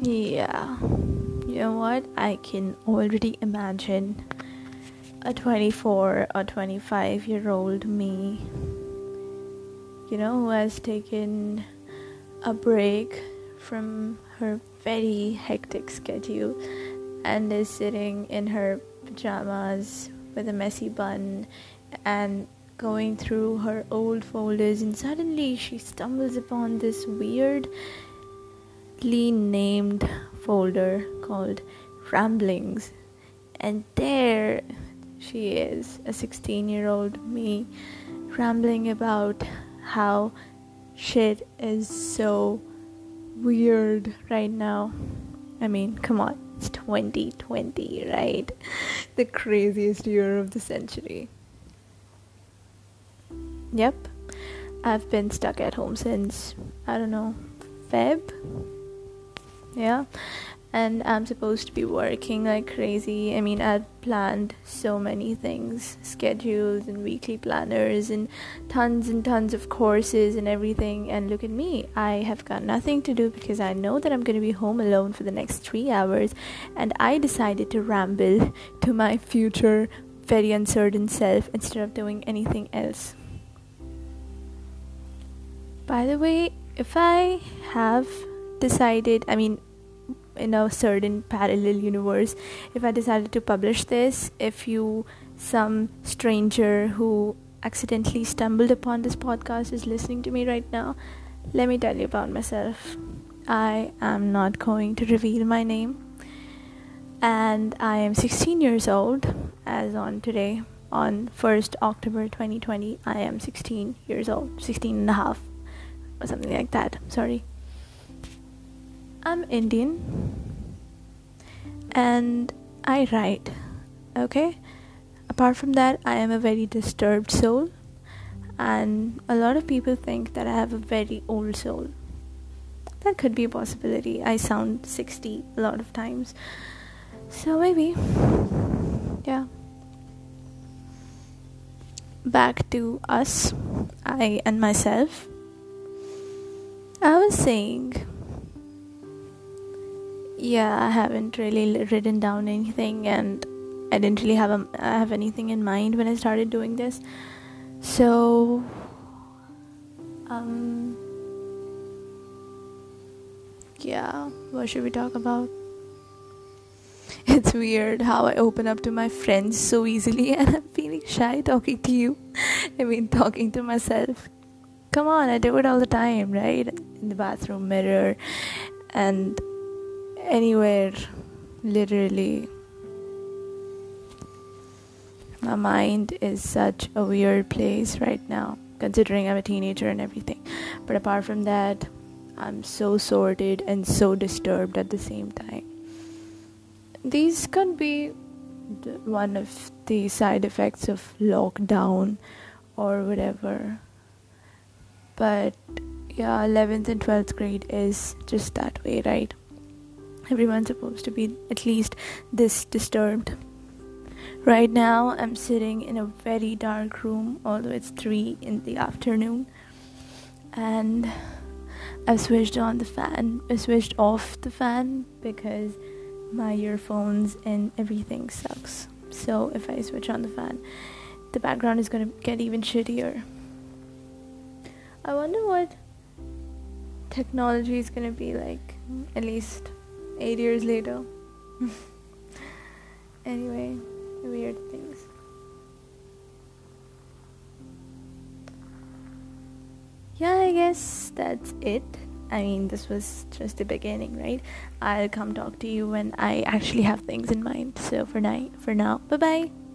Yeah. You know what? I can already imagine a 24 or 25 year old me, you know, who has taken a break from her very hectic schedule and is sitting in her pajamas with a messy bun and going through her old folders and suddenly she stumbles upon this weirdly named folder called ramblings and there she is a 16 year old me rambling about how shit is so weird right now i mean come on it's 2020 right the craziest year of the century Yep. I've been stuck at home since, I don't know, Feb? Yeah. And I'm supposed to be working like crazy. I mean, I'd planned so many things schedules and weekly planners and tons and tons of courses and everything. And look at me, I have got nothing to do because I know that I'm going to be home alone for the next three hours. And I decided to ramble to my future, very uncertain self instead of doing anything else. By the way, if I have decided, I mean, in a certain parallel universe, if I decided to publish this, if you, some stranger who accidentally stumbled upon this podcast, is listening to me right now, let me tell you about myself. I am not going to reveal my name, and I am 16 years old as on today. On 1st October 2020, I am 16 years old, 16 and a half or something like that. Sorry. I'm Indian and I write. Okay? Apart from that, I am a very disturbed soul, and a lot of people think that I have a very old soul. That could be a possibility. I sound 60 a lot of times. So maybe. Yeah. Back to us, I and myself. I was saying, yeah, I haven't really written down anything, and I didn't really have a, have anything in mind when I started doing this. So, um, yeah, what should we talk about? It's weird how I open up to my friends so easily, and I'm feeling shy talking to you. I mean, talking to myself come on, I do it all the time, right? In the bathroom mirror and anywhere, literally. My mind is such a weird place right now, considering I'm a teenager and everything. But apart from that, I'm so sorted and so disturbed at the same time. These could be one of the side effects of lockdown or whatever but yeah 11th and 12th grade is just that way right everyone's supposed to be at least this disturbed. Right now i'm sitting in a very dark room although it's 3 in the afternoon. And i've switched on the fan i switched off the fan because my earphones and everything sucks. So if i switch on the fan the background is to get even shittier. I wonder what technology is gonna be like at least eight years later. anyway, weird things. Yeah, I guess that's it. I mean, this was just the beginning, right? I'll come talk to you when I actually have things in mind. So for now, for now, bye bye.